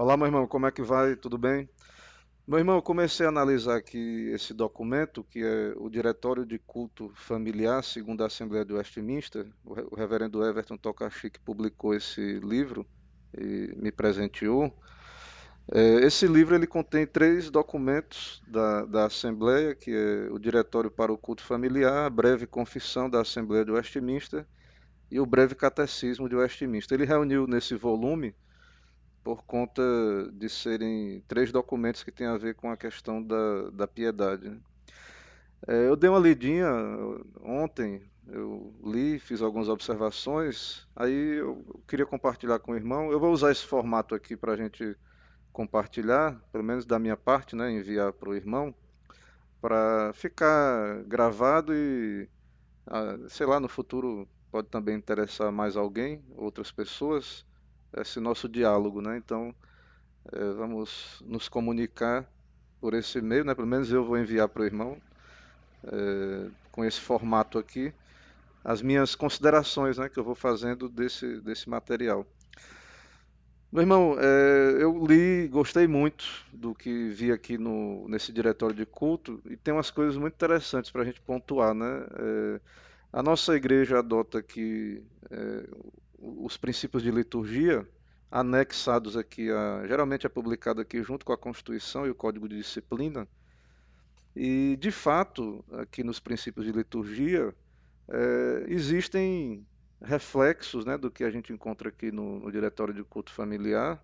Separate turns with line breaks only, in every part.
Olá, meu irmão, como é que vai? Tudo bem? Meu irmão, eu comecei a analisar aqui esse documento, que é o Diretório de Culto Familiar, segundo a Assembleia de Westminster. O reverendo Everton Tokashi publicou esse livro e me presenteou. É, esse livro ele contém três documentos da, da Assembleia, que é o Diretório para o Culto Familiar, a Breve Confissão da Assembleia de Westminster e o Breve Catecismo de Westminster. Ele reuniu nesse volume por conta de serem três documentos que têm a ver com a questão da, da piedade. Né? É, eu dei uma lidinha ontem, eu li, fiz algumas observações, aí eu queria compartilhar com o irmão. Eu vou usar esse formato aqui para a gente compartilhar, pelo menos da minha parte, né, enviar para o irmão, para ficar gravado e, ah, sei lá, no futuro pode também interessar mais alguém, outras pessoas esse nosso diálogo, né? Então, é, vamos nos comunicar por esse meio, né? Pelo menos eu vou enviar para o irmão, é, com esse formato aqui, as minhas considerações, né? Que eu vou fazendo desse, desse material. Meu irmão, é, eu li, gostei muito do que vi aqui no, nesse diretório de culto e tem umas coisas muito interessantes para a gente pontuar, né? A nossa igreja adota aqui os princípios de liturgia anexados aqui, a, geralmente é publicado aqui junto com a Constituição e o Código de Disciplina. E, de fato, aqui nos princípios de liturgia, é, existem reflexos né, do que a gente encontra aqui no, no Diretório de Culto Familiar,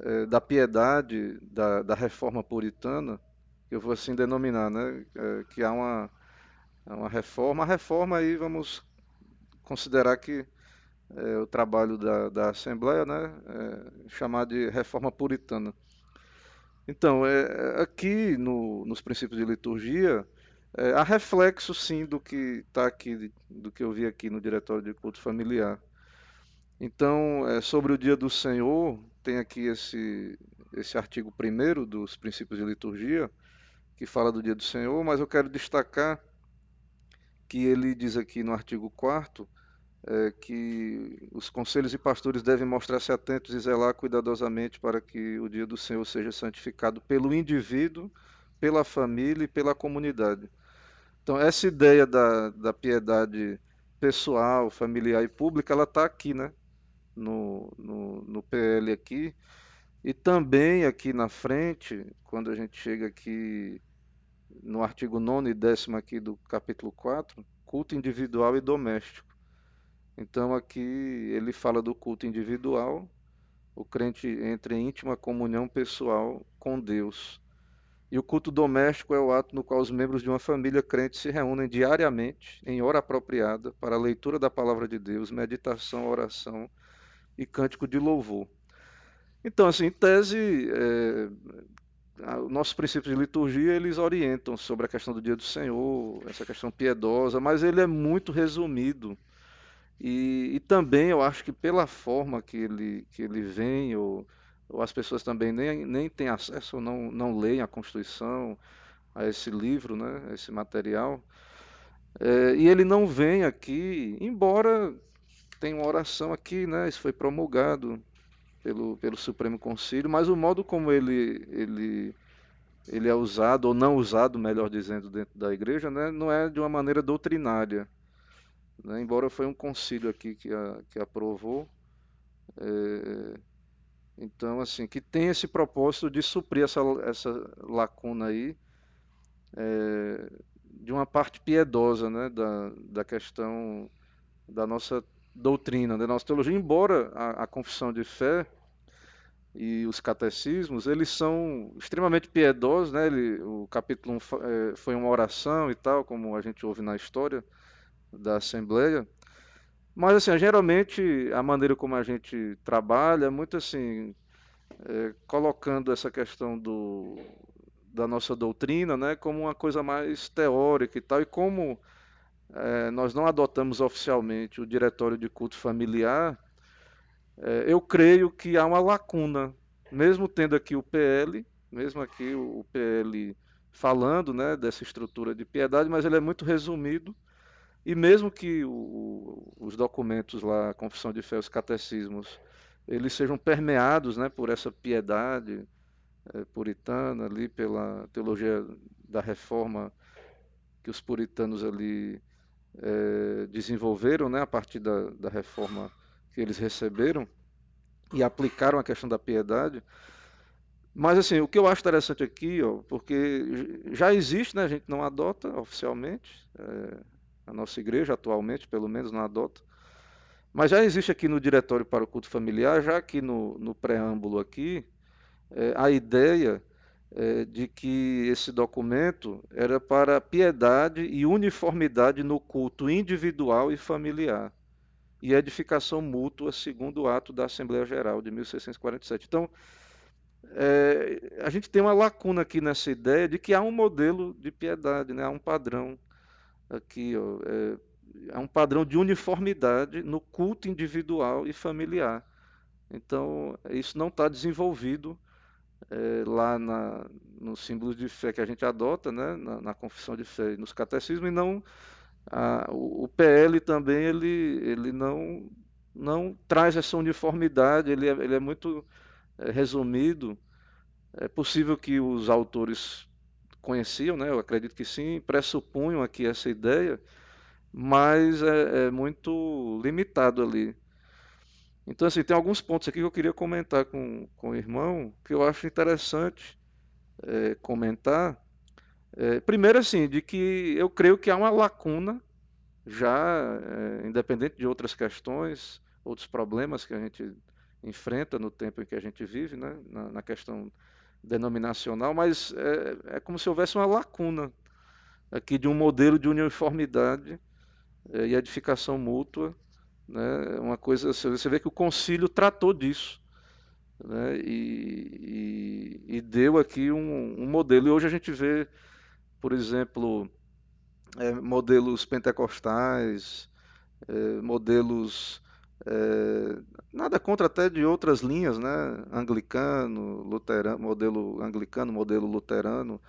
é, da piedade, da, da, reforma puritana, que eu vou assim denominar, né, é, que há uma, uma reforma. A reforma aí vamos considerar que é, o trabalho da, da Assembleia, né, é, chamado de reforma puritana. Então, é, aqui no, nos princípios de liturgia, é, há reflexo sim do que está aqui, do que eu vi aqui no Diretório de Culto Familiar. Então, é, sobre o dia do Senhor, tem aqui esse, esse artigo primeiro dos princípios de liturgia, que fala do dia do Senhor, mas eu quero destacar que ele diz aqui no artigo 4 é, que os conselhos e pastores devem mostrar-se atentos e zelar cuidadosamente para que o dia do Senhor seja santificado pelo indivíduo, pela família e pela comunidade. Então, essa ideia da, da piedade pessoal, familiar e pública, ela está aqui, né? No, no, no PL aqui. E também aqui na frente, quando a gente chega aqui no artigo 9 e 10 aqui do capítulo 4, culto individual e doméstico. Então aqui ele fala do culto individual, o crente entra em íntima comunhão pessoal com Deus. E o culto doméstico é o ato no qual os membros de uma família crente se reúnem diariamente, em hora apropriada, para a leitura da palavra de Deus, meditação, oração e cântico de louvor. Então, assim, em tese, é, nossos princípios de liturgia, eles orientam sobre a questão do dia do Senhor, essa questão piedosa, mas ele é muito resumido e, e, também eu acho que pela forma que ele, que ele vem, ou, ou as pessoas também nem, nem têm acesso ou não, não leem a Constituição, a esse livro, né, a esse material, é, e ele não vem aqui, embora tenha uma oração aqui, né, isso foi promulgado pelo, pelo Supremo Conselho, mas o modo como ele, ele, ele é usado, ou não usado, melhor dizendo, dentro da igreja, né, não é de uma maneira doutrinária. Né? Embora foi um concílio aqui que, a, que aprovou. É, então, assim, que tem esse propósito de suprir essa, essa lacuna aí é, de uma parte piedosa né, da, da questão da nossa doutrina, da nossa teologia, embora a, a confissão de fé e os catecismos, eles são extremamente piedosos, né? Ele, o capítulo 1 é, foi uma oração e tal, como a gente ouve na história, da Assembleia. Mas, assim, geralmente a maneira como a gente trabalha é muito assim, é, colocando essa questão do, da nossa doutrina né, como uma coisa mais teórica e tal. E como é, nós não adotamos oficialmente o diretório de culto familiar, é, eu creio que há uma lacuna, mesmo tendo aqui o PL, mesmo aqui o PL falando né, dessa estrutura de piedade, mas ele é muito resumido e mesmo que o, os documentos lá, a Confissão de Fé, os catecismos, eles sejam permeados né, por essa piedade é, puritana ali, pela teologia da reforma que os puritanos ali é, desenvolveram né, a partir da, da reforma que eles receberam e aplicaram a questão da piedade. Mas assim, o que eu acho interessante aqui, ó, porque já existe, né, a gente não adota oficialmente, é, a nossa igreja atualmente, pelo menos, não adota, mas já existe aqui no Diretório para o Culto Familiar, já aqui no, no preâmbulo aqui, é, a ideia é, de que esse documento era para piedade e uniformidade no culto individual e familiar e edificação mútua, segundo o ato da Assembleia Geral de 1647. Então, é, a gente tem uma lacuna aqui nessa ideia de que há um modelo de piedade, né? há um padrão aqui, ó, é, há um padrão de uniformidade no culto individual e familiar. Então, isso não está desenvolvido é, lá na, nos símbolos de fé que a gente adota, né, na, na confissão de fé e nos catecismos, e não a, o, o, PL também ele, ele não, não traz essa uniformidade, ele é, ele é muito é, resumido. É possível que os autores conheciam, né, eu acredito que sim, pressupunham aqui essa ideia, mas é, é muito limitado ali. Então, assim, tem alguns pontos aqui que eu queria comentar com, com o irmão, que eu acho interessante é, comentar. É, primeiro, assim, de que eu creio que há uma lacuna, já, é, independente de outras questões, outros problemas que a gente enfrenta no tempo em que a gente vive, né, na, na questão denominacional, mas é, é, como se houvesse uma lacuna aqui de um modelo de uniformidade é, e edificação mútua né? Uma coisa, você vê que o concílio tratou disso né? e, e, e, deu aqui um, um, modelo. E hoje a gente vê, por exemplo, é, modelos pentecostais, é, modelos é, nada contra até de outras linhas, né? Anglicano, luterano, modelo anglicano, modelo luterano,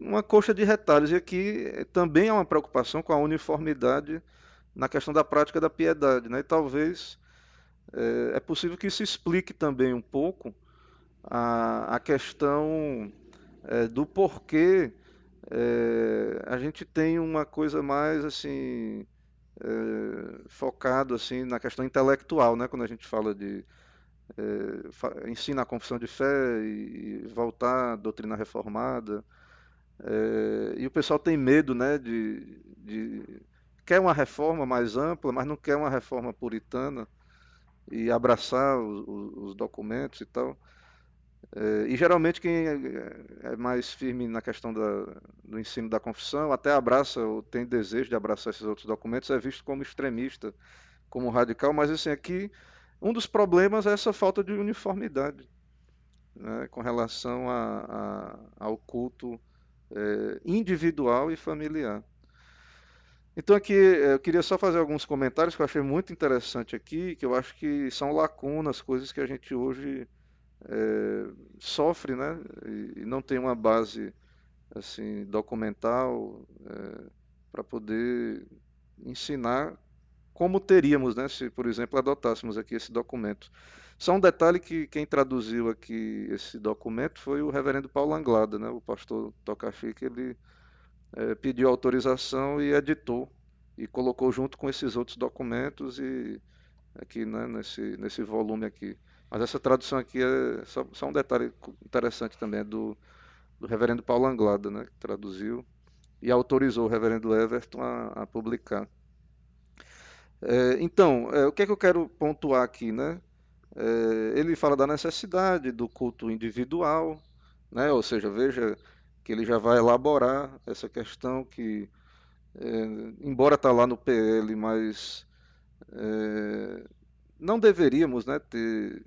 uma coxa de retalhos. E aqui também há uma preocupação com a uniformidade na questão da prática da piedade. Né? E talvez é, é possível que isso explique também um pouco a, a questão é, do porquê a gente tem uma coisa mais assim é, focado assim na questão intelectual, né? Quando a gente fala de é, ensina a confissão de fé e, e voltar à doutrina reformada, é, e o pessoal tem medo, né, de, de quer uma reforma mais ampla, mas não quer uma reforma puritana e abraçar os, os documentos e tal. É, e geralmente quem é, é mais firme na questão da, do ensino da confissão até abraça ou tem desejo de abraçar esses outros documentos é visto como extremista, como radical, mas assim aqui um dos problemas é essa falta de uniformidade né, com relação a, a, ao culto é, individual e familiar. Então aqui eu queria só fazer alguns comentários que eu achei muito interessante aqui, que eu acho que são lacunas, coisas que a gente hoje é, sofre, né? E, não tem uma base assim documental é, para poder ensinar como teríamos, né? Se, por exemplo, adotássemos aqui esse documento. Só um detalhe que quem traduziu aqui esse documento foi o Reverendo Paulo Anglada, né? O pastor Tocafi, que ele é, pediu autorização e editou e colocou junto com esses outros documentos e aqui né, nesse, nesse volume aqui. Mas essa tradução aqui é só, só um detalhe interessante também, é do, do reverendo Paulo Anglada, né, que traduziu e autorizou o reverendo Everton a, a publicar. É, então, é, o que é que eu quero pontuar aqui, né? É, ele fala da necessidade do culto individual, né? Ou seja, veja que ele já vai elaborar essa questão que, é, embora está lá no PL, mas é, não deveríamos né, ter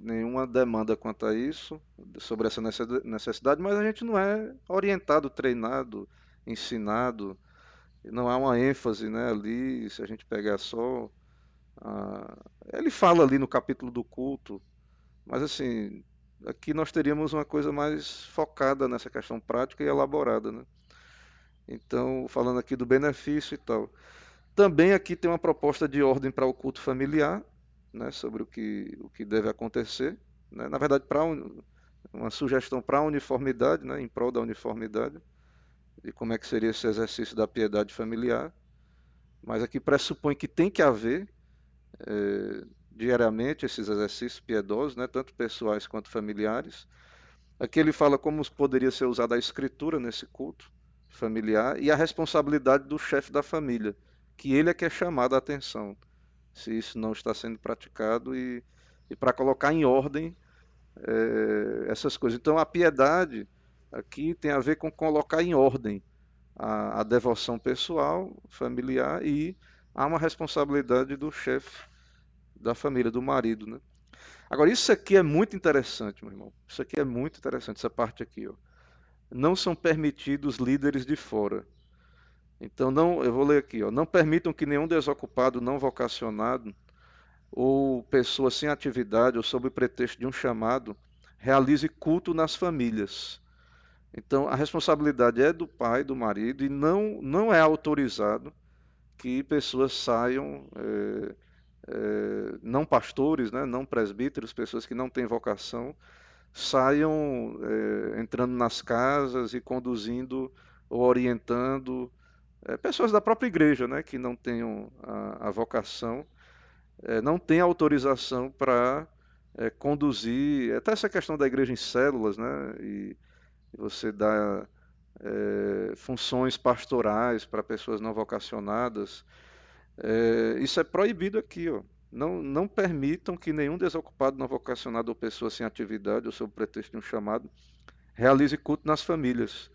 nenhuma demanda quanto a isso, sobre essa necessidade, mas a gente não é orientado, treinado, ensinado, não há uma ênfase né, ali, se a gente pegar só. ele fala ali no capítulo do culto, mas assim, Aqui nós teríamos uma coisa mais focada nessa questão prática e elaborada, né? Então, falando aqui do benefício e tal. Também aqui tem uma proposta de ordem para o culto familiar, né, sobre o que, o que deve acontecer. Né? Na verdade, para uma sugestão para a uniformidade, né, em prol da uniformidade, de como é que seria esse exercício da piedade familiar. Mas aqui pressupõe que tem que haver é, diariamente esses exercícios piedosos, né, tanto pessoais quanto familiares. Aqui ele fala como poderia ser usada a escritura nesse culto familiar e a responsabilidade do chefe da família, que ele é que é chamado a atenção se isso não está sendo praticado e, e para colocar em ordem é, essas coisas. Então a piedade aqui tem a ver com colocar em ordem a, a devoção pessoal, familiar e há uma responsabilidade do chefe da família, do marido, né? Agora, isso aqui é muito interessante, meu irmão. Isso aqui é muito interessante, essa parte aqui, ó. Não são permitidos líderes de fora. Então, não, eu vou ler aqui, ó. Não permitam que nenhum desocupado não vocacionado ou pessoa sem atividade ou sob pretexto de um chamado realize culto nas famílias. Então, a responsabilidade é do pai, do marido, e não, não é autorizado que pessoas saiam é, é, não pastores, né, não presbíteros, pessoas que não têm vocação, saiam é, entrando nas casas e conduzindo ou orientando é, pessoas da própria igreja, né, que não tenham a, a vocação, é, não têm autorização para é, conduzir, até essa questão da igreja em células, né, e, e você dá funções pastorais para pessoas não vocacionadas, é, isso é proibido aqui, ó. Não, não permitam que nenhum desocupado não vocacionado ou pessoa sem atividade ou sob pretexto de um chamado realize culto nas famílias,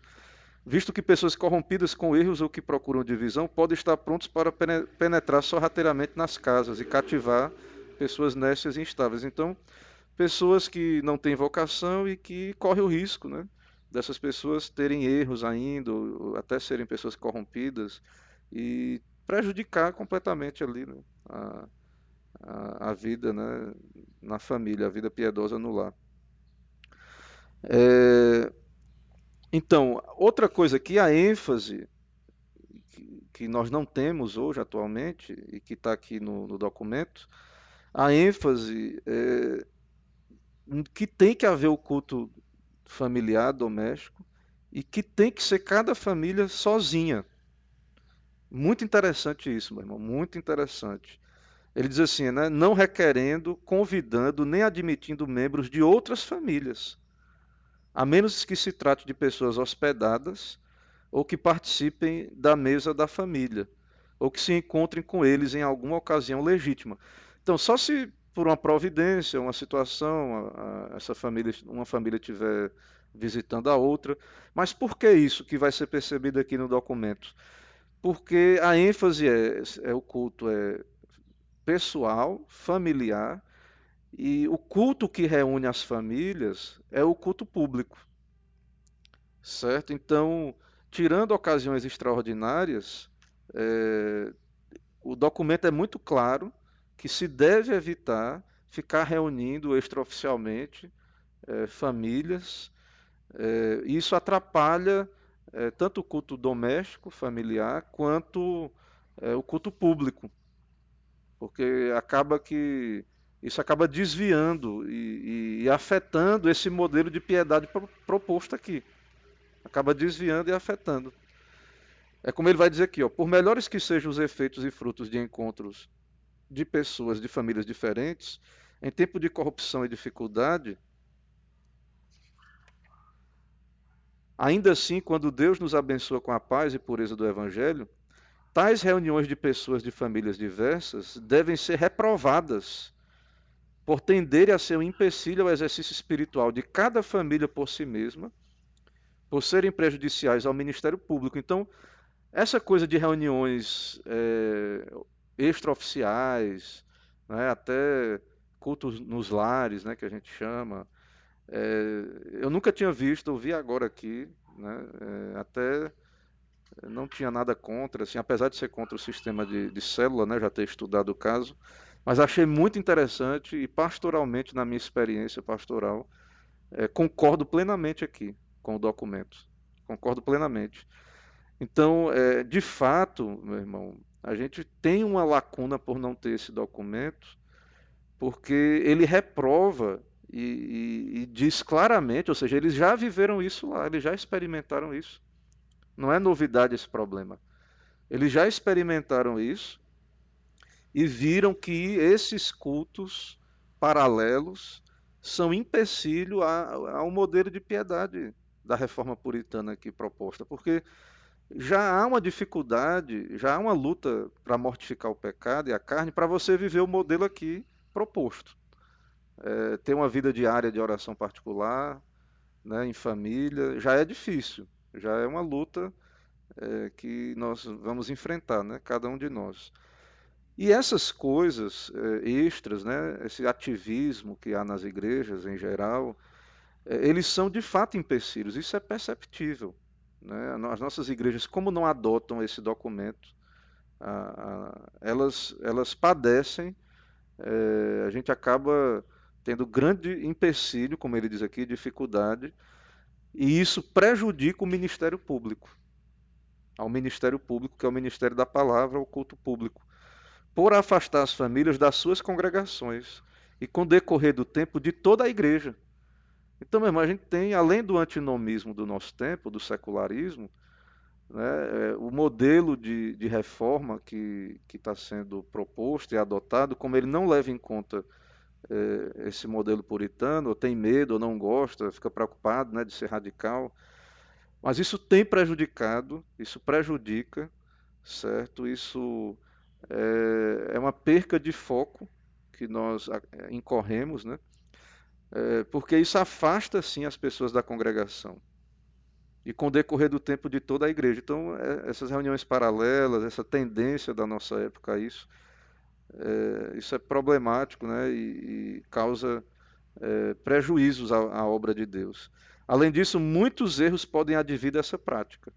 visto que pessoas corrompidas com erros ou que procuram divisão podem estar prontos para penetrar sorrateiramente nas casas e cativar pessoas nécias e instáveis. Então, pessoas que não têm vocação e que correm o risco, né, dessas pessoas terem erros ainda, ou até serem pessoas corrompidas e prejudicar completamente ali né, a, a, a, vida né, na família, a vida piedosa no lar. É, então, outra coisa que a ênfase que, nós não temos hoje atualmente e que está aqui no, no, documento, a ênfase é, que tem que haver o culto familiar, doméstico, e que tem que ser cada família sozinha. Muito interessante isso, meu irmão, muito interessante. Ele diz assim, né? Não requerendo, convidando, nem admitindo membros de outras famílias, a menos que se trate de pessoas hospedadas ou que participem da mesa da família, ou que se encontrem com eles em alguma ocasião legítima. Então, só se por uma providência, uma situação, a, a, essa família, uma família estiver visitando a outra. Mas por que isso que vai ser percebido aqui no documento? porque a ênfase é, é o culto é pessoal, familiar, e o culto que reúne as famílias é o culto público. Certo? Então, tirando ocasiões extraordinárias, é, o documento é muito claro que se deve evitar ficar reunindo extraoficialmente é, famílias. É, isso atrapalha é, tanto o culto doméstico, familiar, quanto é, o culto público. Porque acaba que isso acaba desviando e, e, afetando esse modelo de piedade pro, proposto aqui. Acaba desviando e afetando. É como ele vai dizer aqui, ó, por melhores que sejam os efeitos e frutos de encontros de pessoas de famílias diferentes, em tempo de corrupção e dificuldade, Ainda assim, quando Deus nos abençoa com a paz e pureza do Evangelho, tais reuniões de pessoas de famílias diversas devem ser reprovadas por tenderem a ser um empecilho ao exercício espiritual de cada família por si mesma, por serem prejudiciais ao ministério público. Então, essa coisa de reuniões é, extraoficiais, né, até cultos nos lares, né, que a gente chama, é, eu nunca tinha visto, eu vi agora aqui, né, é, até não tinha nada contra, assim, apesar de ser contra o sistema de, de célula, né, já ter estudado o caso, mas achei muito interessante e pastoralmente, na minha experiência pastoral, é, concordo plenamente aqui com o documento. Concordo plenamente. Então, é, de fato, meu irmão, a gente tem uma lacuna por não ter esse documento, porque ele reprova e, e, e, diz claramente, ou seja, eles já viveram isso lá, eles já experimentaram isso. Não é novidade esse problema. Eles já experimentaram isso e viram que esses cultos paralelos são empecilho ao modelo de piedade da reforma puritana aqui proposta, porque já há uma dificuldade, já há uma luta para mortificar o pecado e a carne para você viver o modelo aqui proposto. É, ter uma vida diária de oração particular, né, em família, já é difícil, já é uma luta é, que nós vamos enfrentar, né, cada um de nós. E essas coisas é, extras, né, esse ativismo que há nas igrejas em geral, é, eles são de fato empecilhos, isso é perceptível. Né? As nossas igrejas, como não adotam esse documento, elas, elas padecem, é, a gente acaba tendo grande empecilho, como ele diz aqui, dificuldade, e isso prejudica o ministério público. Ao ministério público, que é o ministério da palavra, o culto público por afastar as famílias das suas congregações e com o decorrer do tempo de toda a igreja. Então, meu irmão, a gente tem, além do antinomismo do nosso tempo, do secularismo, né, é, o modelo de, de reforma que está sendo proposto e adotado, como ele não leva em conta é, esse modelo puritano, ou tem medo, ou não gosta, fica preocupado né, de ser radical, mas isso tem prejudicado, isso prejudica, certo? Isso é, é uma perca de foco que nós incorremos, né? É, porque isso afasta sim as pessoas da congregação e com o decorrer do tempo de toda a igreja. Então, é, essas reuniões paralelas, essa tendência da nossa época a isso, é, isso é problemático né, e, e causa é, prejuízos à, à, obra de Deus. Além disso, muitos erros podem advir dessa prática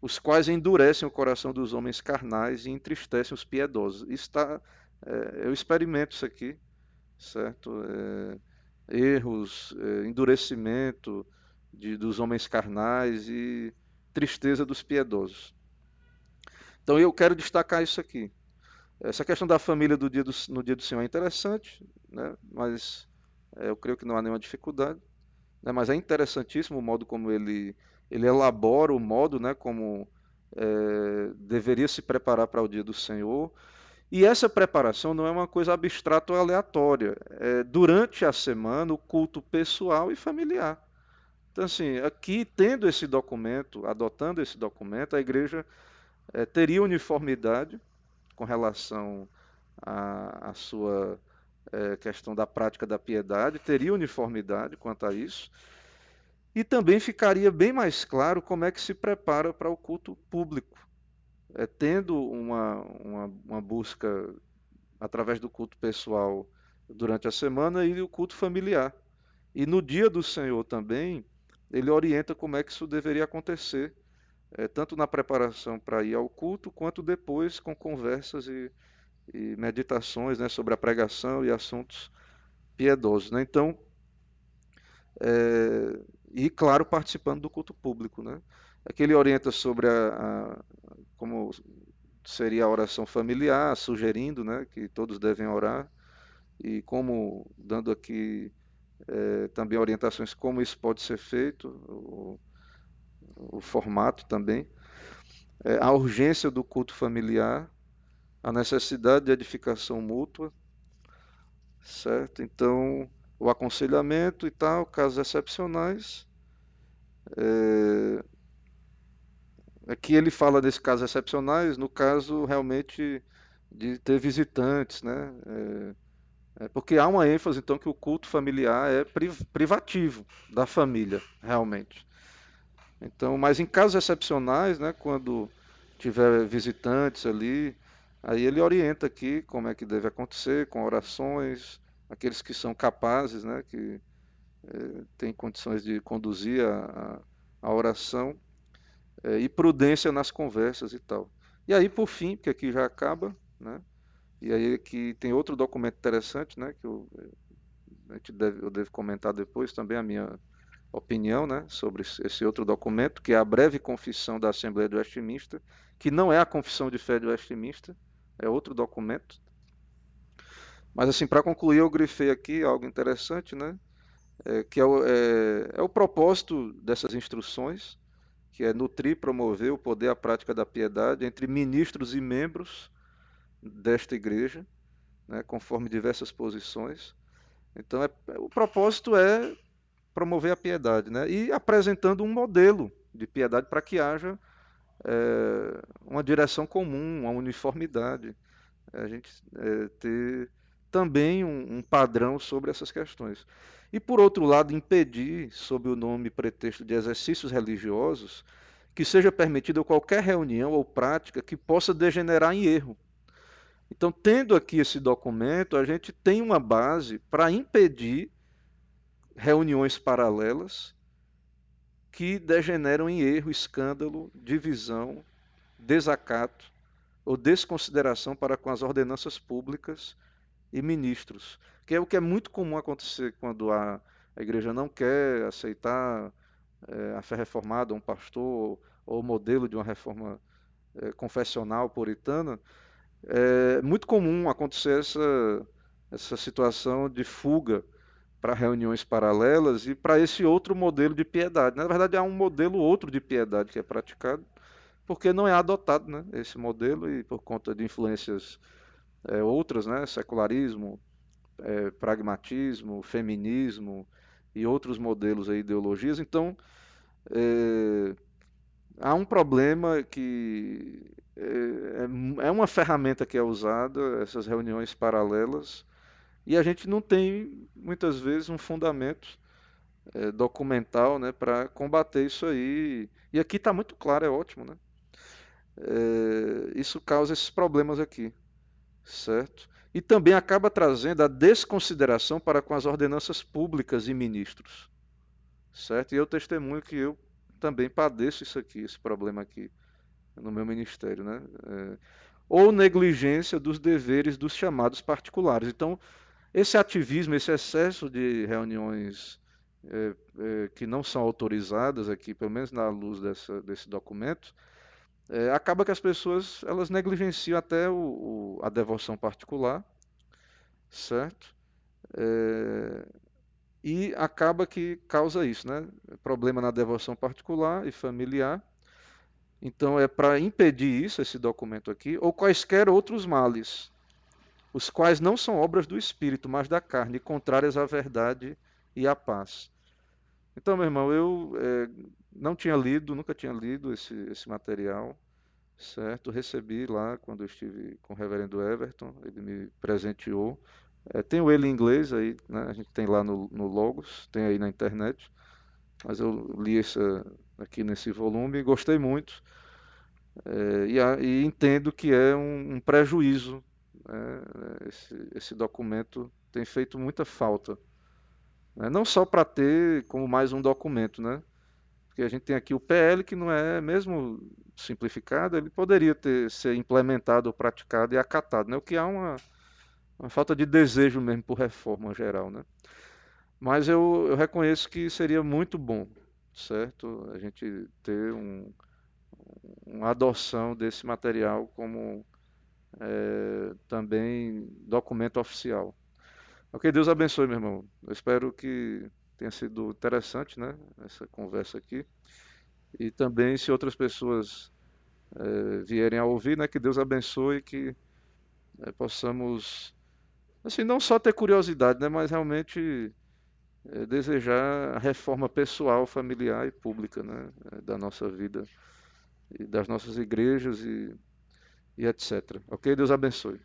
os quais endurecem o coração dos homens carnais e entristecem os piedosos. Está, é, eu experimento isso aqui, certo? É, erros, é, endurecimento de, dos homens carnais e tristeza dos piedosos. Então eu quero destacar isso aqui. Essa questão da família dia do, no dia do Senhor é interessante, né? mas é, eu creio que não há nenhuma dificuldade. Né? Mas é interessantíssimo o modo como ele ele elabora o modo né, como é, deveria se preparar para o dia do Senhor. E essa preparação não é uma coisa abstrata ou aleatória. É durante a semana, o culto pessoal e familiar. Então, assim, aqui, tendo esse documento, adotando esse documento, a igreja é, teria uniformidade com relação à, sua é, questão da prática da piedade, teria uniformidade quanto a isso. E também ficaria bem mais claro como é que se prepara para o culto público, é, tendo uma, uma, uma busca através do culto pessoal durante a semana e o culto familiar. E no dia do Senhor também, ele orienta como é que isso deveria acontecer, é, tanto na preparação para ir ao culto, quanto depois com conversas e, e meditações né, sobre a pregação e assuntos piedosos. Né? Então, é, e, claro, participando do culto público. Né? Aqui ele orienta sobre a, a, como seria a oração familiar, sugerindo né, que todos devem orar, e como, dando aqui é, também orientações como isso pode ser feito, o, o formato também, é, a urgência do culto familiar, a necessidade de edificação mútua, certo? Então, o aconselhamento e tal, casos excepcionais. É... Aqui ele fala desses casos excepcionais, no caso realmente de ter visitantes, né? É... É porque há uma ênfase então que o culto familiar é privativo da família, realmente. Então, mas em casos excepcionais, né, quando tiver visitantes ali, aí ele orienta aqui como é que deve acontecer, com orações, aqueles que são capazes, né, que é, têm condições de conduzir a, a oração, é, e prudência nas conversas e tal. E aí, por fim, que aqui já acaba, né, e aí aqui tem outro documento interessante, né, que eu, a gente deve, eu devo comentar depois também a minha opinião né, sobre esse outro documento, que é a breve confissão da Assembleia do Westminster, que não é a confissão de fé de Westminster, é outro documento, Mas assim, para concluir, eu grifei aqui algo interessante, né? É, que é o, é, é o propósito dessas instruções, que é nutrir promover o poder a prática da piedade entre ministros e membros desta igreja, né, conforme diversas posições. Então, é, o propósito é promover a piedade, né, e apresentando um modelo de piedade para que haja é, uma direção comum, uma uniformidade, a gente é, ter também um, um, padrão sobre essas questões. E, por outro lado, impedir, sob o nome e pretexto de exercícios religiosos, que seja permitida qualquer reunião ou prática que possa degenerar em erro. Então, tendo aqui esse documento, a gente tem uma base para impedir reuniões paralelas que degeneram em erro, escândalo, divisão, desacato ou desconsideração para com as ordenanças públicas e ministros, que é o que é muito comum acontecer quando a, a igreja não quer aceitar é, a fé reformada, um pastor ou modelo de uma reforma é, confessional puritana. É muito comum acontecer essa, essa situação de fuga para reuniões paralelas e para esse outro modelo de piedade. Na verdade, há um modelo outro de piedade que é praticado, porque não é adotado né, esse modelo e por conta de influências é, outras, né, secularismo, é, pragmatismo, feminismo e outros modelos ideologias. Então, é, há um problema que é, é uma ferramenta que é usada, essas reuniões paralelas, e a gente não tem muitas vezes um fundamento é, documental né, para combater isso aí. E aqui está muito claro, é ótimo. Né? É, isso causa esses problemas aqui, certo? E também acaba trazendo a desconsideração para com as ordenanças públicas e ministros, certo? E eu testemunho que eu também padeço isso aqui, esse problema aqui no meu ministério, né? É, ou negligência dos deveres dos chamados particulares. Então, esse ativismo, esse excesso de reuniões é, é, que não são autorizadas aqui, pelo menos na luz dessa, desse documento, é, acaba que as pessoas elas negligenciam até o, o, a devoção particular, certo? É, e acaba que causa isso, né? Problema na devoção particular e familiar. Então é para impedir isso, esse documento aqui, ou quaisquer outros males, os quais não são obras do espírito, mas da carne, contrárias à verdade e à paz. Então, meu irmão, eu é, não tinha lido, nunca tinha lido esse, esse material, certo? Recebi lá quando eu estive com o reverendo Everton, ele me presenteou. É, tenho ele em inglês aí, né? a gente tem lá no, no, Logos, tem aí na internet, mas eu li essa aqui nesse volume e gostei muito. É, e, a, e, entendo que é um, um prejuízo né? Esse, esse, documento tem feito muita falta. Né? Não só para ter como mais um documento, né? Porque a gente tem aqui o PL que não é, mesmo simplificado, ele poderia ter, ser implementado, praticado e acatado, né? O que há uma, uma falta de desejo mesmo por reforma geral, né? Mas eu, eu reconheço que seria muito bom, certo? A gente ter um, uma adoção desse material como é, também documento oficial. Ok, Deus abençoe, meu irmão. Eu espero que tenha sido interessante, né, essa conversa aqui. E também, se outras pessoas é, vierem a ouvir, né, que Deus abençoe, que é, possamos, assim, não só ter curiosidade, né, mas realmente é, desejar a reforma pessoal, familiar e pública, né, da nossa vida e das nossas igrejas e e etc. Ok? Deus abençoe.